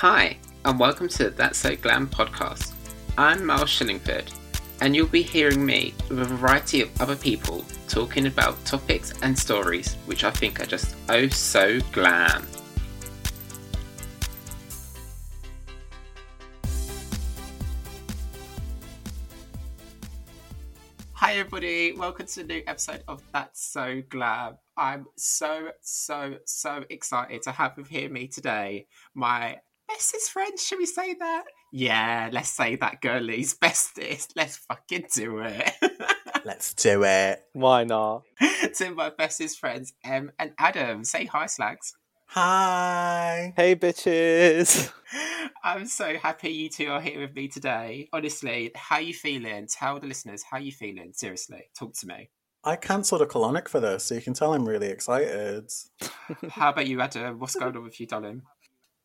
Hi, and welcome to That's So Glam podcast. I'm Miles Shillingford, and you'll be hearing me with a variety of other people talking about topics and stories which I think are just oh so glam. Hi, everybody. Welcome to a new episode of That's So Glam. I'm so, so, so excited to have with here me today my bestest friends, Should we say that? Yeah, let's say that, girlies. Bestest. Let's fucking do it. Let's do it. Why not? to my bestest friends, Em and Adam. Say hi, Slags. Hi. Hey, bitches. I'm so happy you two are here with me today. Honestly, how you feeling? Tell the listeners how you feeling. Seriously, talk to me. I cancelled a colonic for this, so you can tell I'm really excited. How about you, Adam? What's going on with you, darling?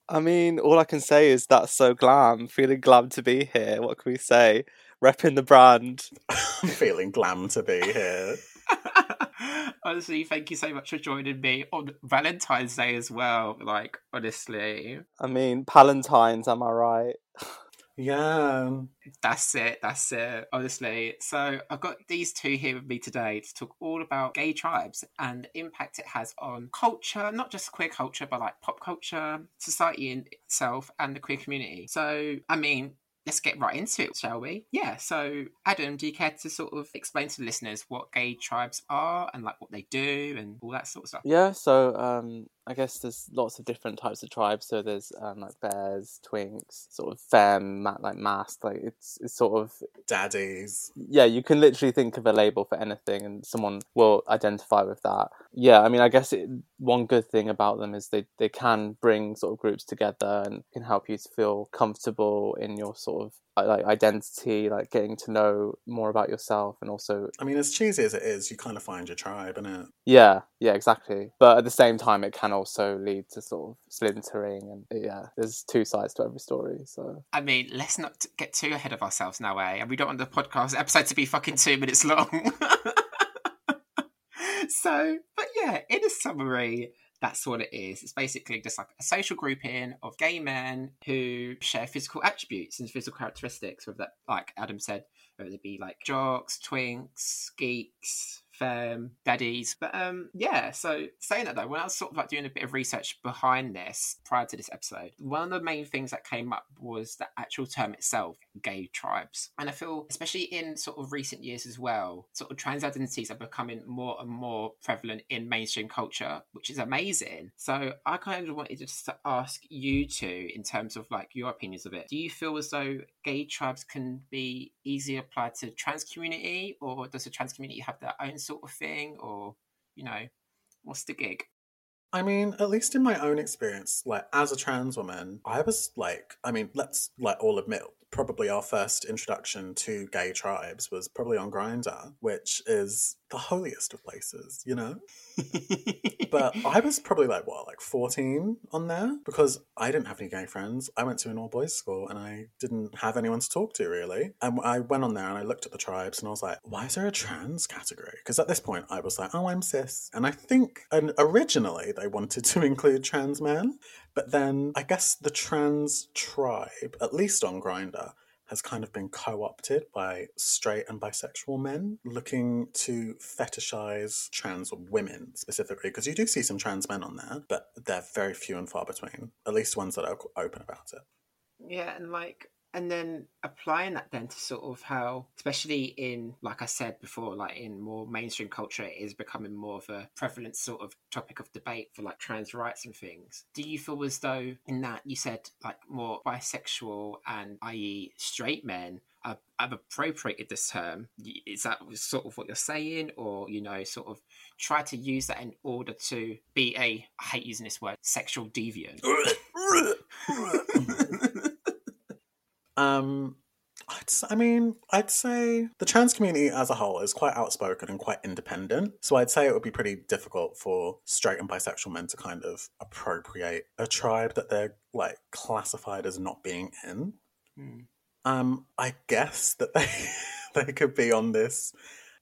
I mean, all I can say is that's so glam. Feeling glam to be here. What can we say? Repping the brand. I'm feeling glam to be here. honestly, thank you so much for joining me on Valentine's Day as well. Like, honestly, I mean, Palentine's, am I right? Yeah. that's it. That's it. Honestly, so I've got these two here with me today to talk all about gay tribes and the impact it has on culture, not just queer culture, but like pop culture, society in itself, and the queer community. So, I mean, let's get right into it, shall we? Yeah, so Adam, do you care to sort of explain to the listeners what gay tribes are and like what they do and all that sort of stuff? Yeah, so um, I guess there's lots of different types of tribes. So there's um, like bears, twinks, sort of femme, ma- like masc. Like it's it's sort of Daddies. yeah. You can literally think of a label for anything, and someone will identify with that. Yeah, I mean, I guess it, one good thing about them is they they can bring sort of groups together and can help you to feel comfortable in your sort of like identity, like getting to know more about yourself, and also I mean, as cheesy as it is, you kind of find your tribe, innit? Yeah, yeah, exactly. But at the same time, it can also lead to sort of splintering, and yeah, there's two sides to every story. So I mean, let's not get too ahead of ourselves now, eh? And we don't want the podcast episode to be fucking two minutes long. so, but yeah, in a summary, that's what it is. It's basically just like a social grouping of gay men who share physical attributes and physical characteristics, whether that, like Adam said, whether they be like jocks, twinks, geeks, femme, daddies. But um, yeah, so saying that though, when I was sort of like doing a bit of research behind this prior to this episode, one of the main things that came up was the actual term itself, gay tribes. And I feel, especially in sort of recent years as well, sort of trans identities are becoming more and more prevalent in mainstream culture, which is amazing. So I kind of wanted just to ask you two, in terms of like your opinions of it, do you feel as though gay tribes can be easily applied to trans community, or does the trans community have their own sort of thing, or you know, what's the gig? I mean, at least in my own experience, like as a trans woman, I was like, I mean, let's like all admit, probably our first introduction to gay tribes was probably on Grindr, which is the holiest of places, you know. But I was probably like what, like fourteen on there because I didn't have any gay friends. I went to an all boys school and I didn't have anyone to talk to really. And I went on there and I looked at the tribes and I was like, why is there a trans category? Because at this point I was like, oh, I'm cis, and I think and originally they wanted to include trans men, but then I guess the trans tribe, at least on Grindr, has kind of been co-opted by straight and bisexual men looking to fetishize trans women specifically because you do see some trans men on there but they're very few and far between at least ones that are open about it. Yeah, and like, and then applying that then to sort of how, especially in, like I said before, like in more mainstream culture, it is becoming more of a prevalent sort of topic of debate for like trans rights and things. Do you feel as though in that you said like more bisexual and i.e. straight men have, have appropriated this term? Is that sort of what you're saying, or you know, sort of try to use that in order to be a, I hate using this word, sexual deviant? um I'd, s- I mean, I'd say the trans community as a whole is quite outspoken and quite independent. So I'd say it would be pretty difficult for straight and bisexual men to kind of appropriate a tribe that they're like classified as not being in. Hmm. Um, I guess that they they could be on this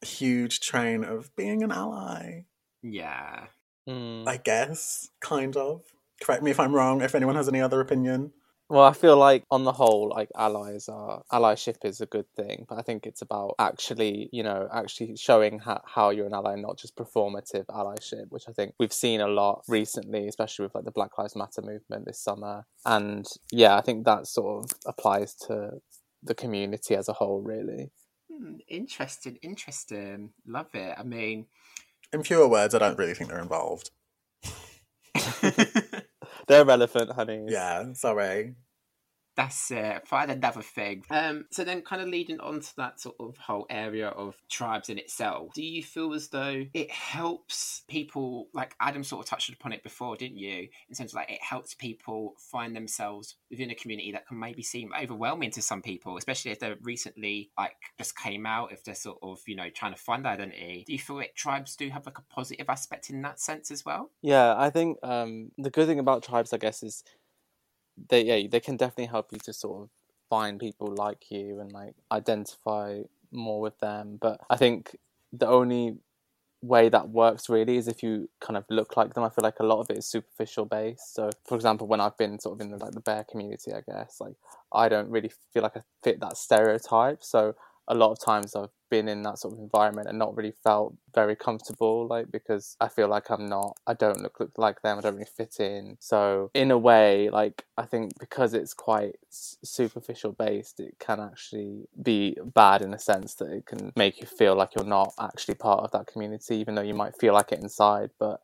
huge train of being an ally. Yeah. mm, I guess, kind of. Correct me if I'm wrong. If anyone has any other opinion. Well, I feel like on the whole, like allies are allyship is a good thing, but I think it's about actually, you know, actually showing how, how you're an ally, not just performative allyship, which I think we've seen a lot recently, especially with like the Black Lives Matter movement this summer. And yeah, I think that sort of applies to the community as a whole, really. Hmm, interesting, interesting. Love it. I mean, In fewer words, I don't really think they're involved. They're relevant, honey. Yeah, sorry. That's it. Find another thing. Um, so then, kind of leading on to that sort of whole area of tribes in itself, do you feel as though it helps people? Like Adam sort of touched upon it before, didn't you? In terms of like it helps people find themselves within a community that can maybe seem overwhelming to some people, especially if they're recently like just came out, if they're sort of you know trying to find their identity. Do you feel like tribes do have like a positive aspect in that sense as well? Yeah, I think um, the good thing about tribes, I guess, is they yeah they can definitely help you to sort of find people like you and like identify more with them. But I think the only way that works really is if you kind of look like them. I feel like a lot of it is superficial based. So, for example, when I've been sort of in the, like the bear community, I guess like I don't really feel like I fit that stereotype. So a lot of times I've been in that sort of environment and not really felt very comfortable, like because I feel like I'm not, I don't look, look like them, I don't really fit in. So in a way, like I think because it's quite s- superficial based, it can actually be bad in a sense that it can make you feel like you're not actually part of that community, even though you might feel like it inside, but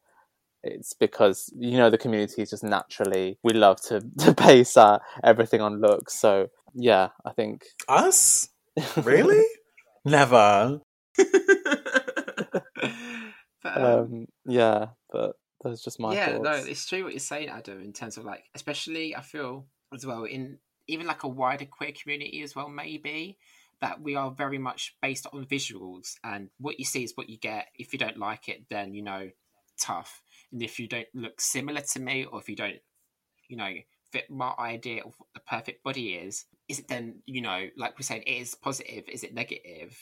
it's because you know the community is just naturally we love to to base uh, everything on looks so yeah i think Us? Really? Never. but, um, um yeah but that's just my yeah, thoughts no, it's true what you're saying, Adam. In terms of like, especially I feel as well in even like a wider queer community as well, maybe that we are very much based on visuals, and what you see is what you get. If you don't like it, then you know, tough. And if you don't look similar to me, or if you don't, you know, fit my idea of what the perfect body is, is it then you know, like we're saying, it is positive? Is it negative?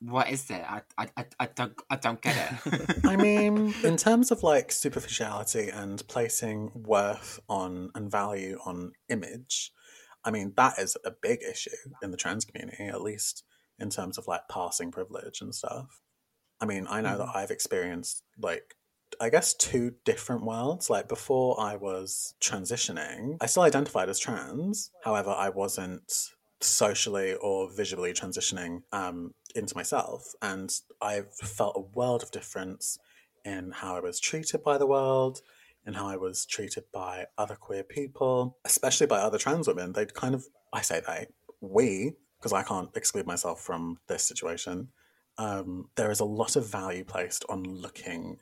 What is it? I, I, I, I don't I don't get it. I mean, in terms of like superficiality and placing worth on and value on image, I mean, that is a big issue in the trans community, at least in terms of like passing privilege and stuff. I mean, I know that mm. I've experienced like, I guess, two different worlds. Like, before I was transitioning, I still identified as trans. However, I wasn't socially or visually transitioning um, into myself. And I felt a world of difference in how I was treated by the world, in how I was treated by other queer people, especially by other trans women. They'd kind of, I say they, we, because I can't exclude myself from this situation, um, there is a lot of value placed on looking,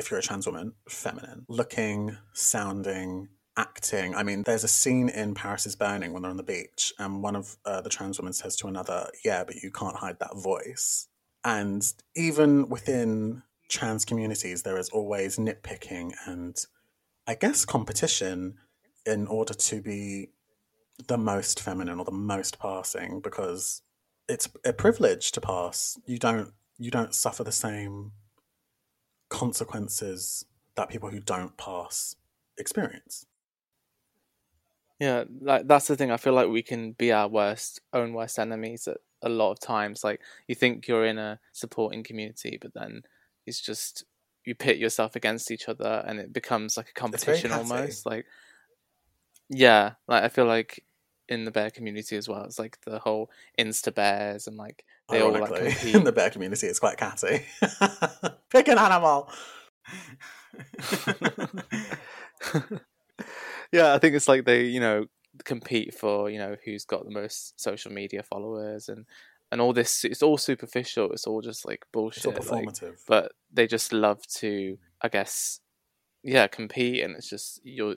if you're a trans woman, feminine, looking, sounding, acting. I mean, there's a scene in Paris is Burning when they're on the beach, and one of uh, the trans women says to another, Yeah, but you can't hide that voice. And even within trans communities, there is always nitpicking and I guess competition in order to be the most feminine or the most passing because it's a privilege to pass. You don't you don't suffer the same consequences that people who don't pass experience. Yeah, like that's the thing. I feel like we can be our worst own worst enemies at a lot of times. Like you think you're in a supporting community, but then it's just you pit yourself against each other, and it becomes like a competition almost. Like yeah, like I feel like in the bear community as well, it's like the whole Insta bears and like they all like compete. in the bear community, it's quite catty. Pick an animal. yeah, I think it's like they, you know, compete for, you know, who's got the most social media followers and and all this. It's all superficial. It's all just like It's all bullshit. like, but they just love to, I guess, yeah, compete, and it's just you're.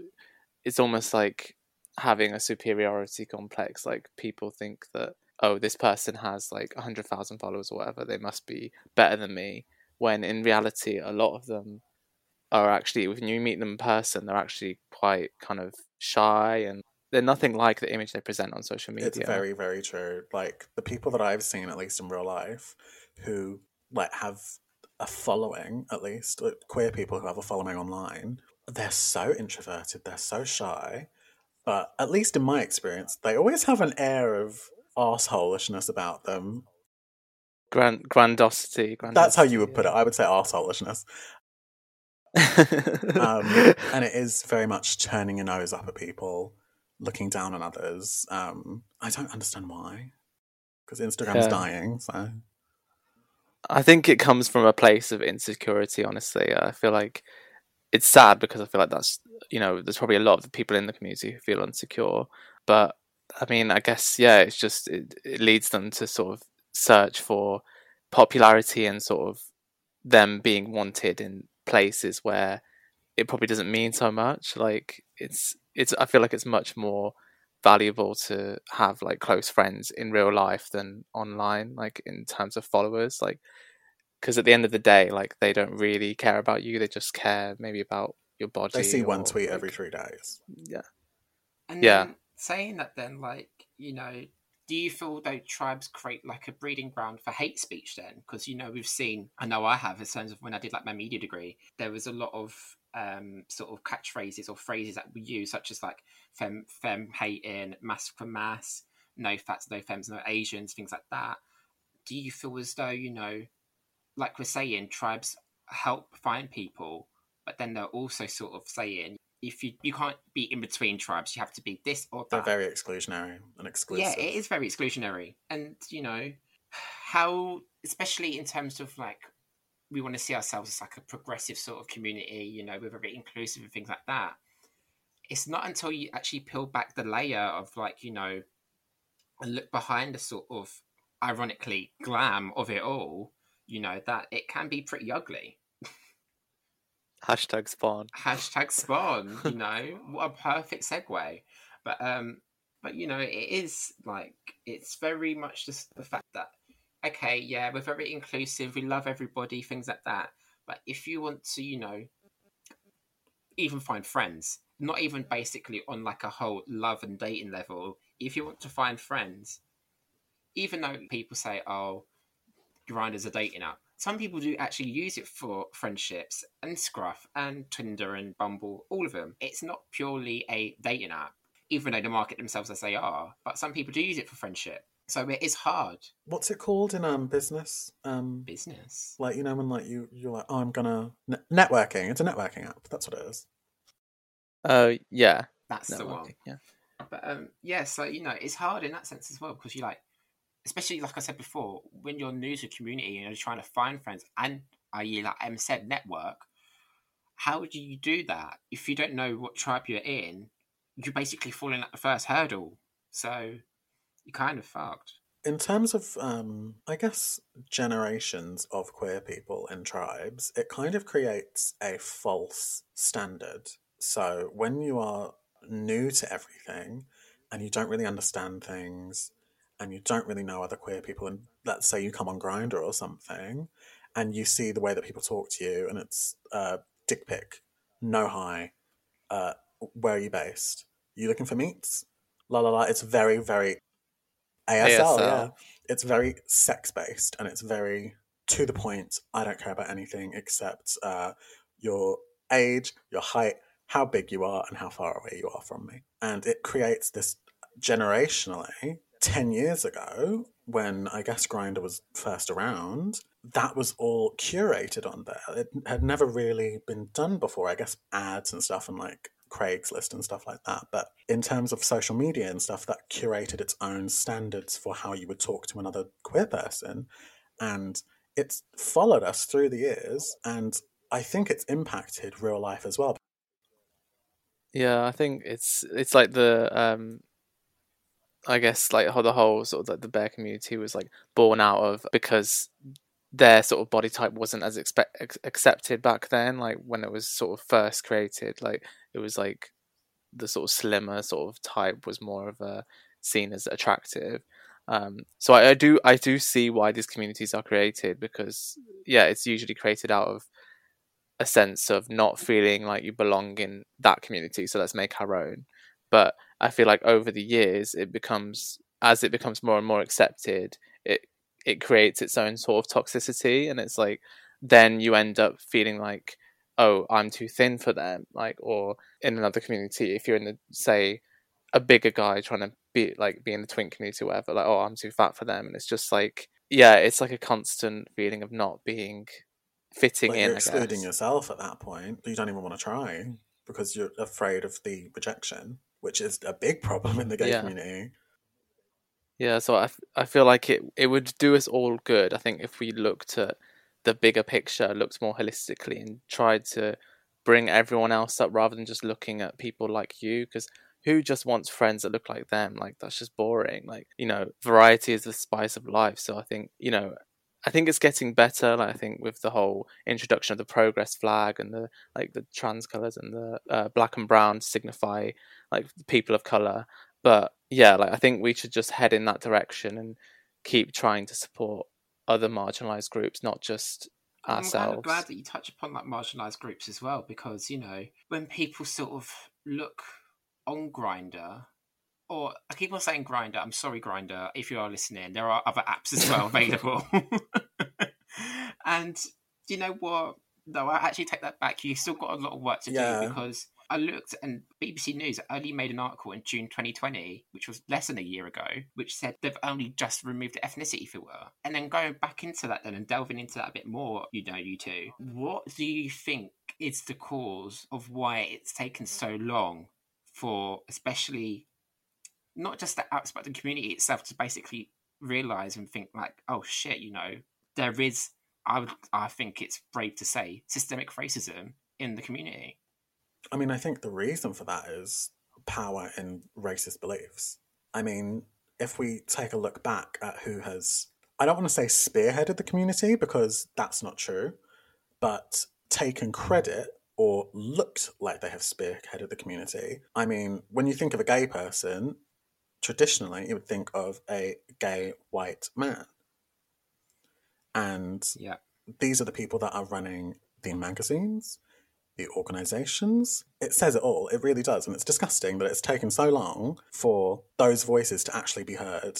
It's almost like having a superiority complex. Like people think that oh, this person has like a hundred thousand followers or whatever, they must be better than me. When in reality, a lot of them are actually when you meet them in person, they're actually quite kind of shy and they're nothing like the image they present on social media. It's very, very true. Like the people that I've seen, at least in real life, who like have a following, at least like, queer people who have a following online, they're so introverted. They're so shy. But at least in my experience, they always have an air of arseholishness about them. Grand grandiosity, grandiosity. That's how you would put it. I would say arseholishness. um, and it is very much turning your nose up at people, looking down on others. Um, I don't understand why, because Instagram's Yeah. dying. So I think it comes from a place of insecurity. Honestly, I feel like it's sad because I feel like that's you know there's probably a lot of people in the community who feel insecure, but I mean I guess yeah, it's just it, it leads them to sort of search for popularity and sort of them being wanted in places where it probably doesn't mean so much. Like it's it's I feel like it's much more valuable to have like close friends in real life than online like in terms of followers like because at the end of the day like they don't really care about you they just care maybe about your body they see one tweet like- every three days. yeah And Yeah. then saying that, then like you know, do you feel though tribes create like a breeding ground for hate speech then? Because you know we've seen, I know I have, in terms of when I did like my media degree, there was a lot of um sort of catchphrases or phrases that we use, such as like fem fem hating, masc for masc, no fats, no fems, no Asians, things like that. Do you feel as though you know, like we're saying, tribes help find people, but then they're also sort of saying if you you can't be in between tribes, you have to be this or that. They're very exclusionary and exclusive. Yeah, it is very exclusionary, and you know how, especially in terms of like we want to see ourselves as like a progressive sort of community. You know, we're very inclusive and things like that. It's not until you actually peel back the layer of like you know, and look behind the sort of ironically glam of it all. You know that it can be pretty ugly. hashtag spawn. Hashtag spawn you know what a perfect segue. But um but you know it is like it's very much just the fact that okay yeah we're very inclusive we love everybody things like that. But if you want to you know even find friends not even basically on like a whole love and dating level if you want to find friends even though people say oh Grindr's a dating app. Some people do actually use it for friendships and Scruff and Tinder and Bumble, all of them. It's not purely a dating app, even though they market themselves as they are. But some people do use it for friendship. So it is hard What's it called in um business? Um, business. like you know when like you you're like, oh, I'm gonna ne- networking. It's a networking app. That's what it is. uh yeah That's the one. yeah But um, yeah, so you know, it's hard in that sense as well because you like, especially like I said before, when you're new to community and you're trying to find friends and i.e. like Em said network, how do you do that if you don't know what tribe you're in? You're basically falling at the first hurdle, so you're kind of fucked. In terms of, um, I guess, generations of queer people in tribes, it kind of creates a false standard. So when you are new to everything and you don't really understand things and you don't really know other queer people, and let's say you come on Grindr or something, and you see the way that people talk to you, and it's uh, dick pic, no hi, uh, where are you based? You looking for meats? La la la. It's very, very ASL, ASL. yeah. It's very sex based and it's very to the point. I don't care about anything except uh, your age, your height, how big you are, and how far away you are from me. And it creates this generationally. 10 years ago, when I guess Grindr was first around, that was all curated on there. It had never really been done before. I guess ads and stuff and like Craigslist and stuff like that. But in terms of social media and stuff, that curated its own standards for how you would talk to another queer person. And it's followed us through the years. And I think it's impacted real life as well. Yeah, I think it's it's like the um I guess like how the whole sort of like the bear community was like born out of because their sort of body type wasn't as expect accepted back then like when it was sort of first created like it was like the sort of slimmer sort of type was more of a seen as attractive. Um so I, I do I do see why these communities are created because yeah it's usually created out of a sense of not feeling like you belong in that community so let's make our own. But i feel like over the years it becomes as it becomes more and more accepted it it creates its own sort of toxicity. And it's like then you end up feeling like oh i'm too thin for them. Like or in another community if you're in the say a bigger guy trying to be like be in the twink community or whatever like oh i'm too fat for them. And it's just like yeah it's like a constant feeling of not being fitting But in you're excluding yourself at that point. You don't even want to try because you're afraid of the rejection, which is a big problem in the gay Yeah. community. Yeah, so I, f- I feel like it it would do us all good. I think if we looked at the bigger picture, looked more holistically, and tried to bring everyone else up rather than just looking at people like you, because who just wants friends that look like them? Like that's just boring. Like you know, variety is the spice of life. So I think you know, I think it's getting better. Like I think with the whole introduction of the progress flag and the like the trans colors and the uh, black and brown to signify like the people of color. But yeah, like I think we should just head in that direction and keep trying to support other marginalized groups, not just I'm kind ourselves. of glad that you touch upon like marginalised groups as well, because you know when people sort of look on Grindr, or I keep on saying Grindr. I'm sorry, Grindr, if you are listening. There are other apps as well available. and you know what? No, I actually take that back. You still got a lot of work to Yeah. do because I looked and BBC News only made an article in June 2020, which was less than a year ago, which said they've only just removed the ethnicity, if it were. And then going back into that then and delving into that a bit more, you know, you two, what do you think is the cause of why it's taken so long for especially not just the outside but the community itself to basically realize and think like, oh shit, you know, there is I would I think it's brave to say systemic racism in the community. I mean, I think the reason for that is power in racist beliefs. I mean, if we take a look back at who has, I don't want to say spearheaded the community because that's not true, but taken credit or looked like they have spearheaded the community. I mean, when you think of a gay person, traditionally you would think of a gay white man. And Yeah. these are the people that are running the magazines, the organizations. It says it all. It really does. And it's disgusting that it's taken so long for those voices to actually be heard.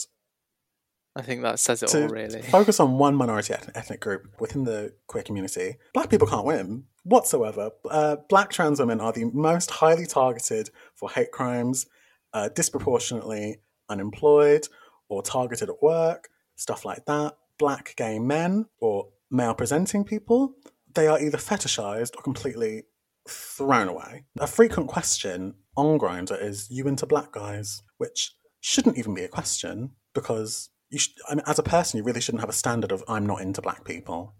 I think that says it all really. focus on one minority ethnic group within the queer community, black people can't win whatsoever. Uh, black trans women are the most highly targeted for hate crimes, uh, disproportionately unemployed or targeted at work, stuff like that. Black gay men or male presenting people, they are either fetishized or completely thrown away. A frequent question on Grindr is you into black guys, which shouldn't even be a question because you should, I mean, as a person, you really shouldn't have a standard of I'm not into black people.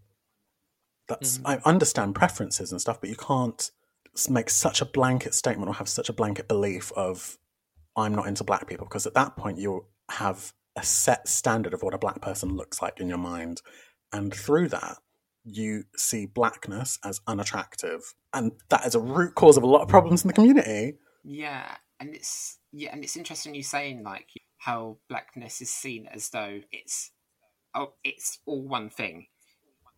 That's I understand preferences and stuff, but you can't make such a blanket statement or have such a blanket belief of I'm not into black people because at that point you have a set standard of what a black person looks like in your mind, and through that you see blackness as unattractive, and that is a root cause of a lot of problems in the community. Yeah, and it's yeah, and it's interesting you saying like how blackness is seen as though it's oh it's all one thing,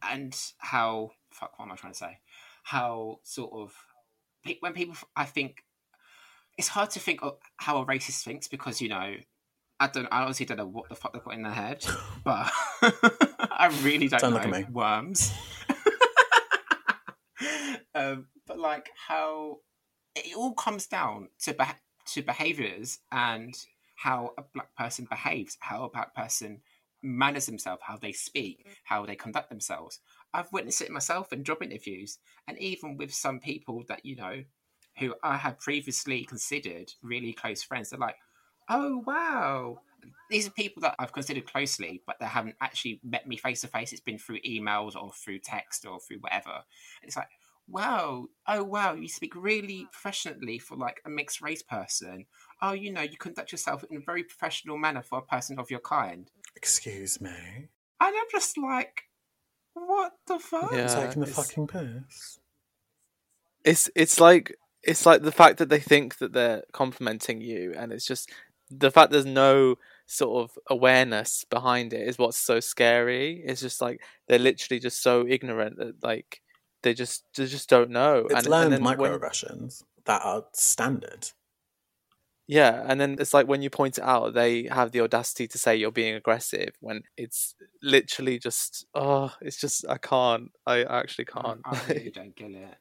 and how fuck what am I trying to say? How sort of when people I think it's hard to think of how a racist thinks because you know I don't I honestly don't know what the fuck they've put in their head, but I really don't, Don't know look at me. worms. um, but like how it all comes down to beh to behaviors and how a black person behaves, how a black person manners themselves, how they speak, how they conduct themselves. I've witnessed it myself in job interviews, and even with some people that you know, who I had previously considered really close friends. They're like, "Oh wow." These are people that I've considered closely, but they haven't actually met me face to face. It's been through emails or through text or through whatever. And it's like, wow, oh wow, you speak really professionally for like a mixed race person. Oh, you know, you conduct yourself in a very professional manner for a person of your kind. Excuse me, And I'm just like, what the fuck? Yeah. Taking the it's- fucking piss. it's it's like it's like the fact that they think that they're complimenting you and it's just the fact there's no sort of awareness behind it is what's so scary it's just like they're literally just so ignorant that like they just they just don't know It's and, learned and then when- microaggressions that are standard. yeah and then it's like when you point it out they have the audacity to say you're being aggressive when it's literally just oh it's just i can't i actually can't I, really don't get it.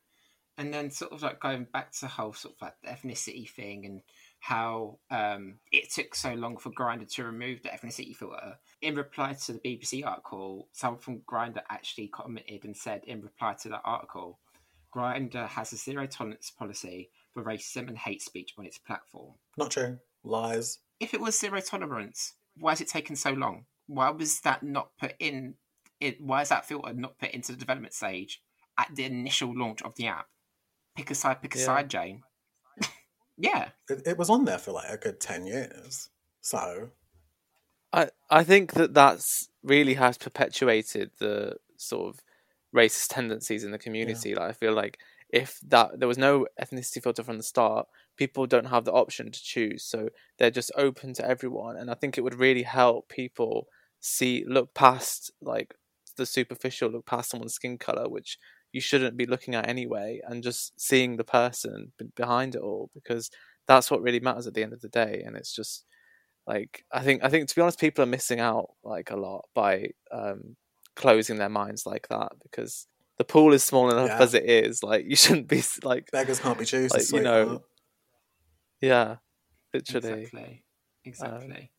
And then sort of like going back to the whole sort of like the ethnicity thing and how um, it took so long for Grindr to remove the ethnicity filter. In reply to the BBC article, someone from Grindr actually commented and said, in reply to that article, Grindr has a zero tolerance policy for racism and hate speech on its platform. Not true. Lies. If it was zero tolerance, why has it taken so long? Why was that not put in? It why is that filter not put into the development stage at the initial launch of the app? Pick a side, pick a Yeah. side, Jane. yeah, It, it was on there for like a good 10 years. So, I I think that that's really has perpetuated the sort of racist tendencies in the community. Like I feel like if that there was no ethnicity filter from the start, people don't have the option to choose, so they're just open to everyone. And I think it would really help people see look past like the superficial, look past someone's skin color, which you shouldn't be looking at anyway, and just seeing the person behind it all because that's what really matters at the end of the day. And it's just like I think I think to be honest, people are missing out like a lot by um, closing their minds like that because the pool is small enough Yeah. as it is. Like you shouldn't be like beggars can't be choosers. Like, you know, sweetheart. yeah, literally. exactly, exactly.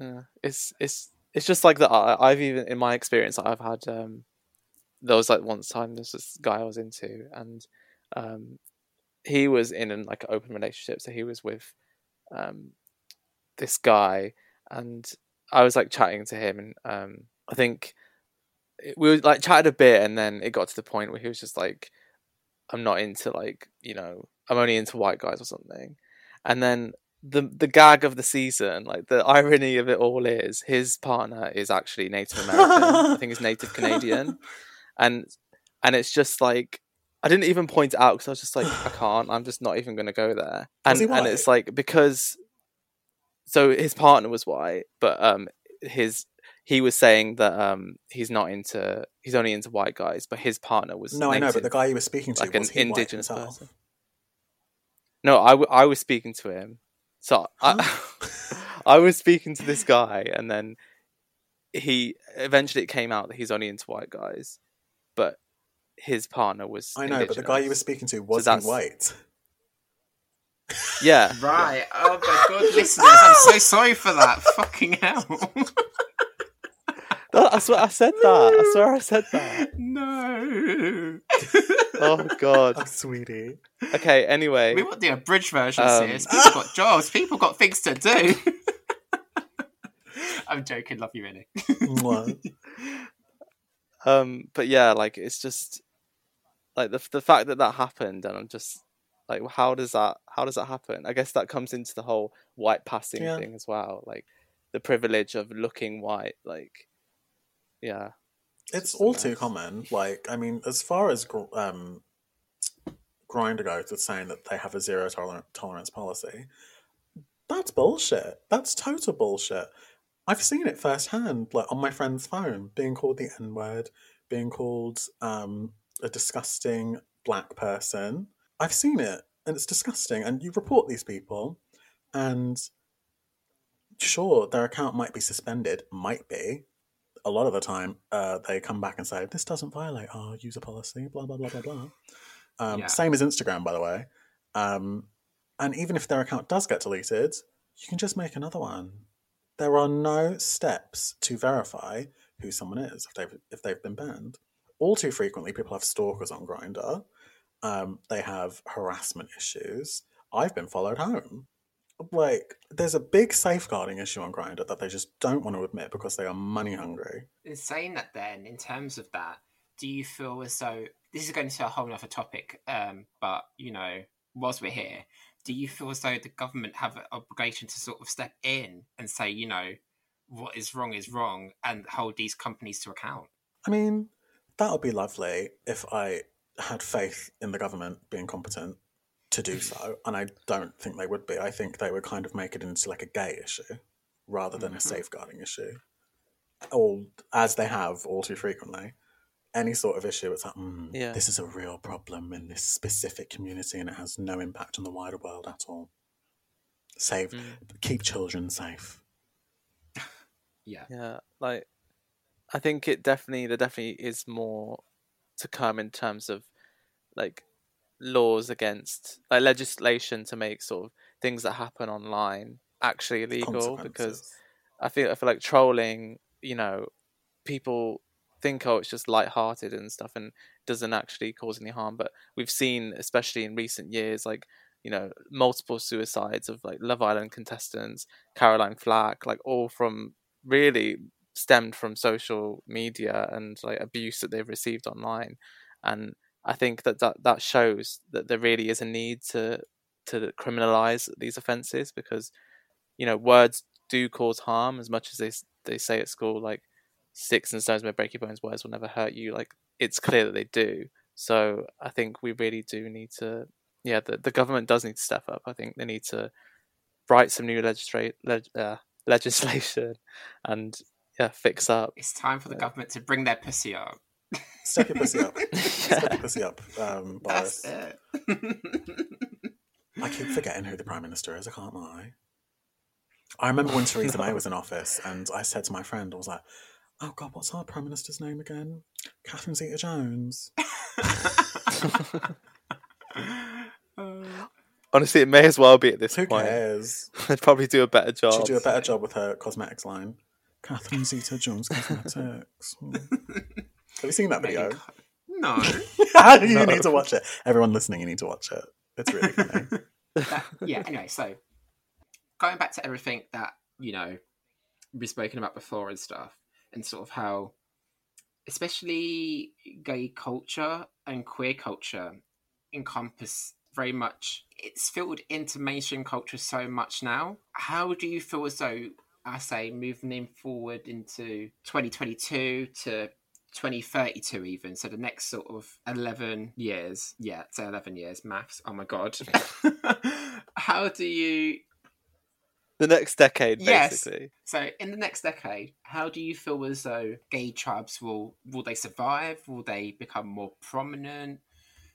Yeah. It's it's it's just like that. I, I've even in my experience, I've had um, there was like once time this guy I was into, and um, he was in an like open relationship, so he was with um this guy, and I was like chatting to him, and um, I think we were like chatted a bit, and then it got to the point where he was just like, "I'm not into like you know, I'm only into white guys or something," and then the the gag of the season, like the irony of it all is his partner is actually Native American. I think he's Native Canadian, and and it's just like I didn't even point it out because I was just like I can't. I'm just not even going to go there. And and it's like because so his partner was white, but um his he was saying that um he's not into he's only into white guys, but his partner was No, I know, but the guy you were speaking to like an was he white indigenous person. No, I, w- I was speaking to him. So I, I was speaking to this guy, and then he eventually it came out that he's only into white guys, but his partner was. I know, but the guy you were speaking to was he that's- white? Yeah, Right. Oh my god, listeners, I'm so sorry for that. Fucking hell. No, I swear I said that. I swear I said that. no. Oh god. Oh, sweetie. Okay. Anyway, We want the abridged version, Um, sis. People got jobs. People got things to do. I'm joking. Love you, really. Um, but yeah, like it's just like the the fact that that happened, and I'm just like, how does that how does that happen? I guess that comes into the whole white passing Yeah. thing as well, like the privilege of looking white. Like, yeah, It's all too common. Like, I mean, as far as gr- um, Grindr goes with saying that they have a zero toler- tolerance policy, that's bullshit. That's total bullshit. I've seen it firsthand, like on my friend's phone, being called the N word, being called um, a disgusting black person. I've seen it, and it's disgusting. And you report these people, and sure, their account might be suspended, might be, a lot of the time uh, they come back and say this doesn't violate our user policy blah blah blah blah blah um, Yeah. same as instagram by the way um, and even if their account does get deleted you can just make another one there are no steps to verify who someone is if they've, if they've been banned. All too frequently people have stalkers on Grindr um, they have harassment issues. I've been followed home. Like there's a big safeguarding issue on Grindr that they just don't want to admit because they are money hungry. in saying that then in terms of that do you feel as though this is going to a whole other topic um, but you know whilst we're here do you feel as though the government have an obligation to sort of step in and say you know what is wrong is wrong and hold these companies to account I mean, that would be lovely if I had faith in the government being competent to do so, and I don't think they would be. I think they would kind of make it into like a gay issue rather than a Mhm. safeguarding issue, or as they have all too frequently. Any sort of issue, it's like, mm, Yeah. this is a real problem in this specific community, and it has no impact on the wider world at all. Save, Mm. keep children safe. yeah yeah. Like, I think it definitely there definitely is more to come in terms of like laws against like legislation to make sort of things that happen online actually illegal because I feel I feel like trolling, you know, people think oh it's just light-hearted and stuff and doesn't actually cause any harm but we've seen especially in recent years like you know multiple suicides of like love island contestants caroline flack like all from really stemmed from social media and like abuse that they've received online. And i think that that, that shows that there really is a need to to criminalize these offenses because you know words do cause harm as much as they they say at school like sticks and stones may break your bones words will never hurt you like it's clear that they do so i think we really do need to yeah the, the government does need to step up i think they need to write some new legislate leg, uh, legislation and yeah fix up It's time for the government to bring their pussy up. Step your pussy up. Step your pussy up, um, Boris. That's it. I keep forgetting who the Prime Minister is, I can't lie. I remember when Theresa May was in office and I said to my friend, I was like, oh God, what's our Prime Minister's name again? Catherine Zeta Jones. honestly it may as well be at this Who point cares? they'd probably do a better job She'd do a better job with her cosmetics line. Catherine Zeta Jones Cosmetics. Hmm. Have you seen that video? no. you No. need to watch it. Everyone listening, you need to watch it. It's really funny. That- yeah, anyway, so going back to everything that, you know, we've spoken about before and stuff, and sort of how, especially gay culture and queer culture encompass very much, it's filled into mainstream culture so much now. How do you feel as though, I say, moving in forward into 2022 to 2032 even so the next sort of 11 years yeah say 11 years maths oh my god how do you the next decade basically. Yes. so in the next decade how do you feel as though gay tribes will will they survive will they become more prominent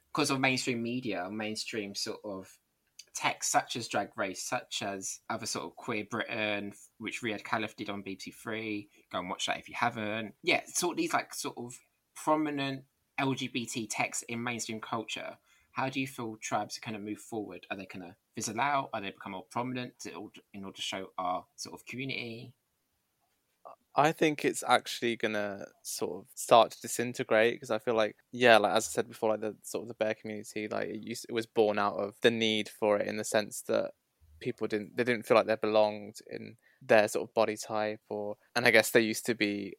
because of mainstream media mainstream sort of text such as drag race such as other sort of queer britain which Riyadh Khalaf did on BBC Three. go and watch that if you haven't yeah sort of these like sort of prominent lgbt texts in mainstream culture how do you feel tribes are going to move forward? Are they going to fizzle out? Are they become more prominent in order to show our sort of community? I think it's actually gonna sort of start to disintegrate because I feel like yeah, like as I said before, like the sort of the bear community, like it used it was born out of the need for it in the sense that people didn't they didn't feel like they belonged in their sort of body type or and I guess they used to be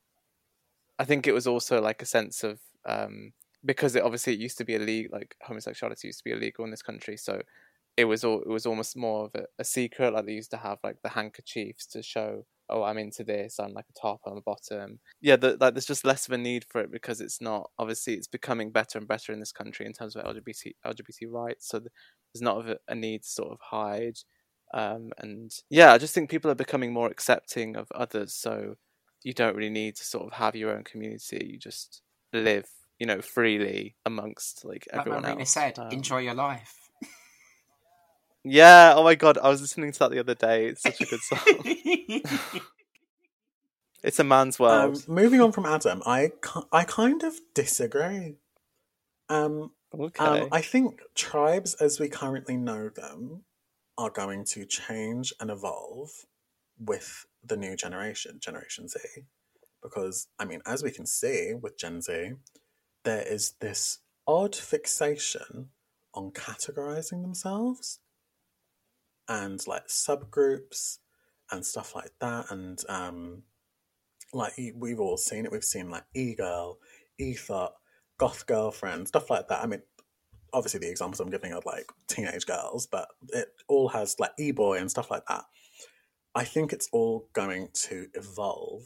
I think it was also like a sense of um because it obviously it used to be illegal like homosexuality used to be illegal in this country so it was all it was almost more of a, a secret like they used to have like the handkerchiefs to show oh i'm into this i'm like a top on the bottom. Yeah the, like there's just less of a need for it because it's not obviously it's becoming better and better in this country in terms of lgbt lgbt rights so there's not a, a need to sort of hide um and yeah i just think people are becoming more accepting of others so you don't really need to sort of have your own community you just live you know freely amongst like like everyone marina else. said Um, enjoy your life. Yeah oh my god i was listening to that the other day. It's such a good song. It's a man's world. Um, moving on from Adam, I, I kind of disagree. Um, okay. Um, I think tribes as we currently know them are going to change and evolve with the new generation, Generation Z. Because, I mean, as we can see with Gen Z, there is this odd fixation on categorizing themselves and like subgroups and stuff like that. And um, like we've all seen it, we've seen like e girl, e thot, goth girlfriend, stuff like that. I mean, obviously the examples I'm giving are like teenage girls, but it all has like e boy and stuff like that. I think it's all going to evolve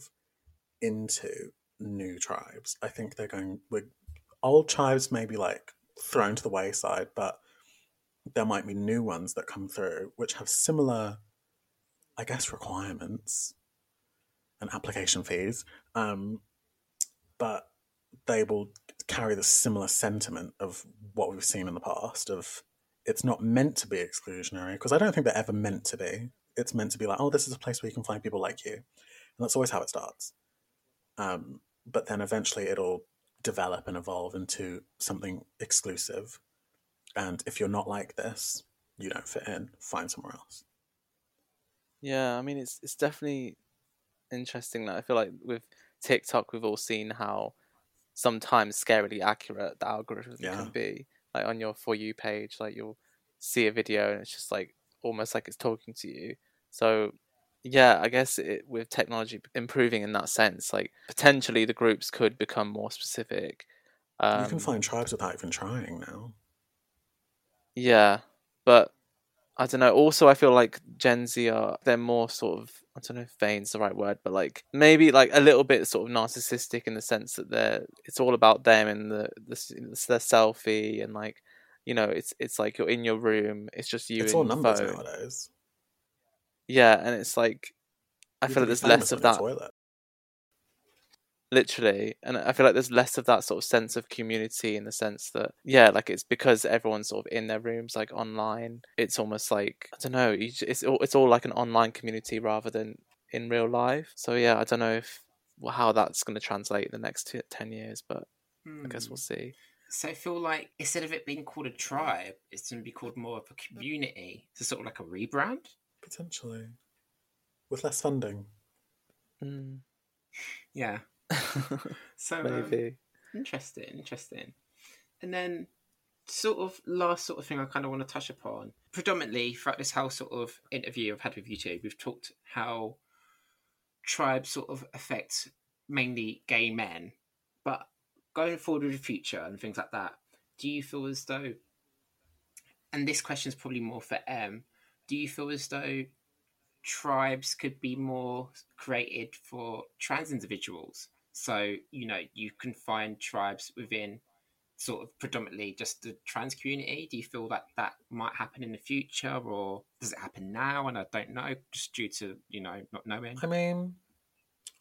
into new tribes. I think they're going with old tribes maybe like thrown to the wayside, but there might be new ones that come through which have similar, I guess, requirements and application fees. Um, but they will carry the similar sentiment of what we've seen in the past of it's not meant to be exclusionary because I don't think they're ever meant to be. It's meant to be like, oh, this is a place where you can find people like you, and that's always how it starts. Um, but then eventually it'll develop and evolve into something exclusive. And if you're not like this, you don't fit in, find somewhere else. Yeah, I mean it's it's definitely interesting that I feel like with TikTok we've all seen how sometimes scarily accurate the algorithm Yeah. can be. Like on your for you page, like you'll see a video and it's just like almost like it's talking to you. So yeah, I guess it, with technology improving in that sense, like potentially the groups could become more specific. Um, you can find tribes without even trying now. Yeah, but I don't know. Also, I feel like Gen Z are they're more sort of I don't know if vain's the right word, but like maybe like a little bit sort of narcissistic in the sense that they're it's all about them and the the their selfie and like you know it's it's like you're in your room, it's just you. it's and all numbers phone. nowadays. Yeah, and it's like I You feel like there's less of that Toilet. literally and i feel like there's less of that sort of sense of community in the sense that yeah like it's because everyone's sort of in their rooms like online it's almost like i don't know it's all, it's all like an online community rather than in real life so yeah i don't know if well, how that's going to translate in the next t- 10 years but i guess Hmm. we'll see So I feel like instead of it being called a tribe, it's going to be called more of a community. So sort of like a rebrand. Potentially. With less funding. mm. Yeah. So um, maybe interesting, interesting. And then sort of last sort of thing I kind of want to touch upon. Predominantly throughout this whole sort of interview I've had with you two, we've talked how tribes sort of affect mainly gay men. But going forward with the future and things like that, do you feel as though and this question is probably more for Em, do you feel as though tribes could be more created for trans individuals? So, you know, you can find tribes within sort of predominantly just the trans community. Do you feel that that might happen in the future or does it happen now? And I don't know, just due to, you know, not knowing. I mean,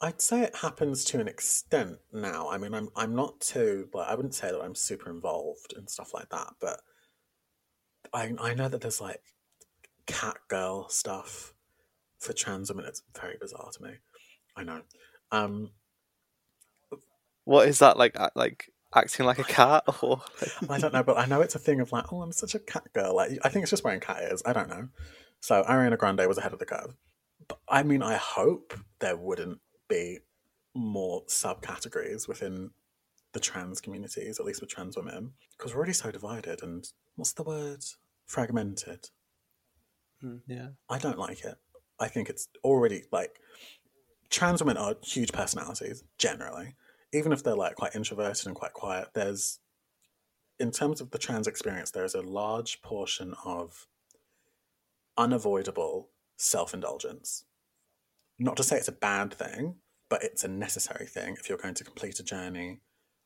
I'd say it happens to an extent now. I mean, I'm I'm not too like I wouldn't say that I'm super involved and stuff like that, but I I know that there's like cat girl stuff for trans women. It's very bizarre to me. I know. Um, what is that like like acting like a cat or I don't know, but I know it's a thing of like, oh, I'm such a cat girl. Like, I think it's just wearing cat ears. I don't know. So Ariana Grande was ahead of the curve. But I mean, I hope there wouldn't be more subcategories within the trans communities, at least with trans women, because we're already so divided and what's the word? Fragmented. Mm. yeah I don't like it. I think it's already like trans women are huge personalities generally, even if they're like quite introverted and quite quiet. There's, in terms of the trans experience, there is a large portion of unavoidable self indulgence. Not to say it's a bad thing, but it's a necessary thing if you're going to complete a journey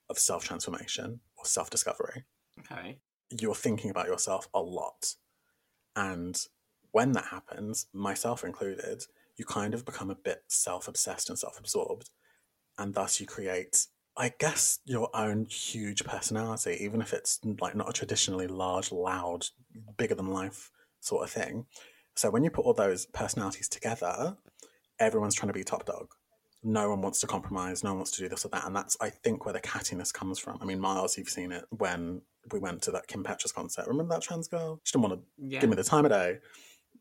of self transformation or self discovery Okay. you're thinking about yourself a lot. And when that happens, myself included, you kind of become a bit self obsessed and self absorbed. And thus you create, I guess, your own huge personality, even if it's like not a traditionally large, loud, bigger than life sort of thing. So when you put all those personalities together, everyone's trying to be top dog. No one wants to compromise. No one wants to do this or that. And that's, I think, where the cattiness comes from. I mean, Miles, you've seen it when we went to that Kim Petras concert. Remember that trans girl? She didn't want to Yeah. give me the time of day.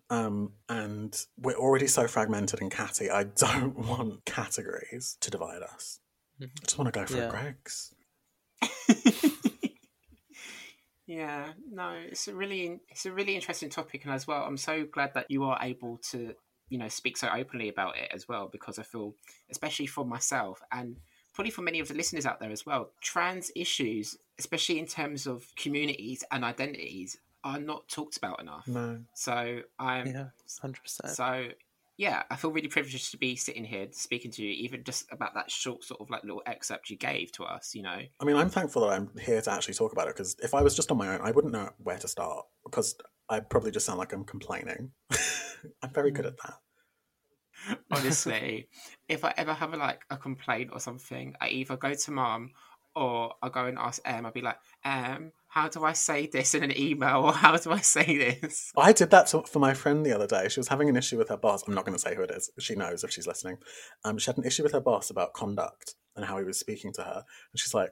Um, and we're already so fragmented and catty. I don't want categories to divide us. Mhm. I just want to go for Yeah. Greggs. yeah, no, it's a really it's a really interesting topic, and as well, I'm so glad that you are able to you know speak so openly about it as well, because I feel, especially for myself and probably for many of the listeners out there as well, trans issues, especially in terms of communities and identities, are not talked about enough. No. So I'm yeah 100% so yeah, I feel really privileged to be sitting here speaking to you, even just about that short sort of like little excerpt you gave to us. You know, I mean, I'm thankful that I'm here to actually talk about it because if I was just on my own, I wouldn't know where to start because I probably just sound like I'm complaining. I'm very good mm. at that. honestly, if I ever have a, like a complaint or something, I either go to mom or I go and ask Em. I'll be like, Em, how do I say this in an email, or how do I say this? I did that for my friend the other day. She was having an issue with her boss. I'm not going to say who it is. She knows if she's listening. Um, she had an issue with her boss about conduct and how he was speaking to her. And she's like,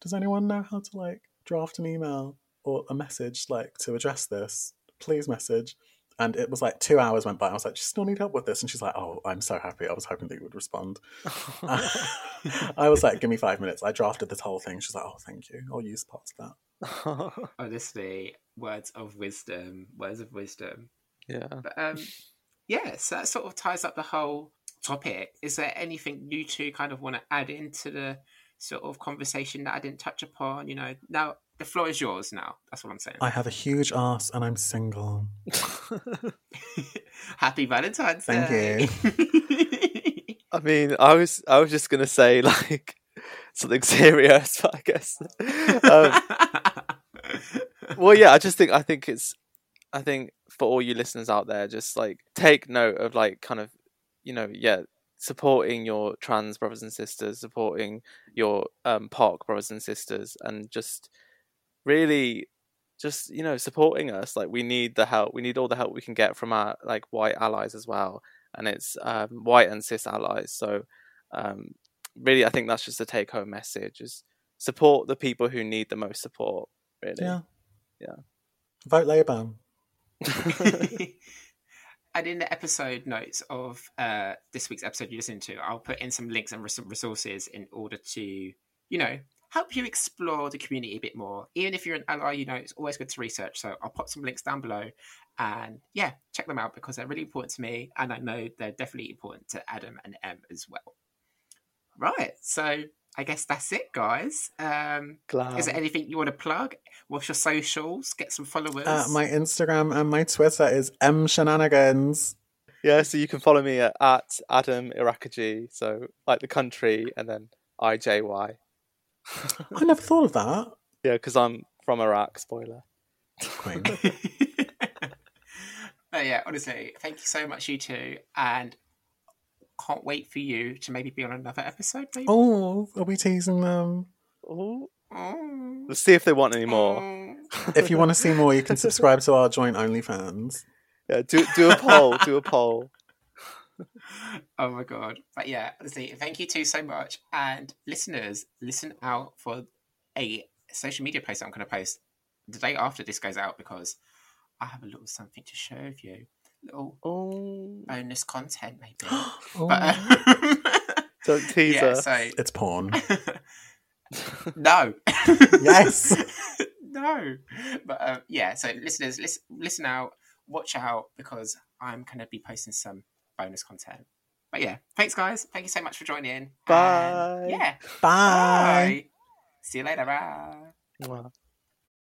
"Does anyone know how to like draft an email or a message like to address this?" please message. And it was like two hours went by. I was like, "Do you still need help with this?" And she's like, "Oh, I'm so happy. I was hoping that you would respond." I was like, "Give me five minutes." I drafted this whole thing. She's like, "Oh, thank you. I'll use parts of that." Honestly, words of wisdom, words of wisdom. yeah. But um, yeah, so that sort of ties up the whole topic. Is there anything you two kind of want to add into the sort of conversation that I didn't touch upon? You know, now the floor is yours. Now that's what I'm saying. I have a huge ass and I'm single. Happy Valentine's Thank Day. I mean, I was I was just gonna say like something serious, but I guess. Um, well, yeah, I just think I think it's I think for all you listeners out there, just like take note of like kind of you know yeah supporting your trans brothers and sisters, supporting your um POC brothers and sisters, and just really just you know supporting us. Like we need the help. We need all the help we can get from our like white allies as well, and it's um, white and cis allies. So um, really, I think that's just a take home message: is support the people who need the most support. Really. Yeah. Yeah. Vote Labour. and in the episode notes of uh, this week's episode you listen to, I'll put in some links and res- resources in order to, you know, help you explore the community a bit more. Even if you're an ally, you know, it's always good to research. So I'll put some links down below and yeah, check them out because they're really important to me. And I know they're definitely important to Adam and Em as well. Right. So I guess that's it, guys. Um, Glad. is there anything you want to plug? What's your socials? Get some followers. Uh, my Instagram and my Twitter is M Shenanigans. Yeah, so you can follow me at, at Adam Irakaji, so like the country, and then IJY. I never thought of that. Yeah, because I'm from Iraq. Spoiler. Queen. but yeah, honestly, thank you so much, you two, and can't wait for you to maybe be on another episode. Maybe. oh, are we teasing them? Oh, Oh. let's see if they want any more. Oh. If you want to see more, you can subscribe to our joint OnlyFans. Yeah, do do a poll. Do a poll. oh my god! But yeah, honestly, thank you two so much, and listeners, listen out for a social media post I'm going to post the day after this goes out because I have a little something to share with you, little Oh, bonus content maybe. Oh, but um, don't tease yeah, us. so it's porn. no. Yes. no. But uh, yeah, so listeners, listen, listen out, watch out because I'm going to be posting some bonus content. But yeah, thanks guys. Thank you so much for joining. And Bye. yeah. Bye. Bye. See you later. Bye. Mwah.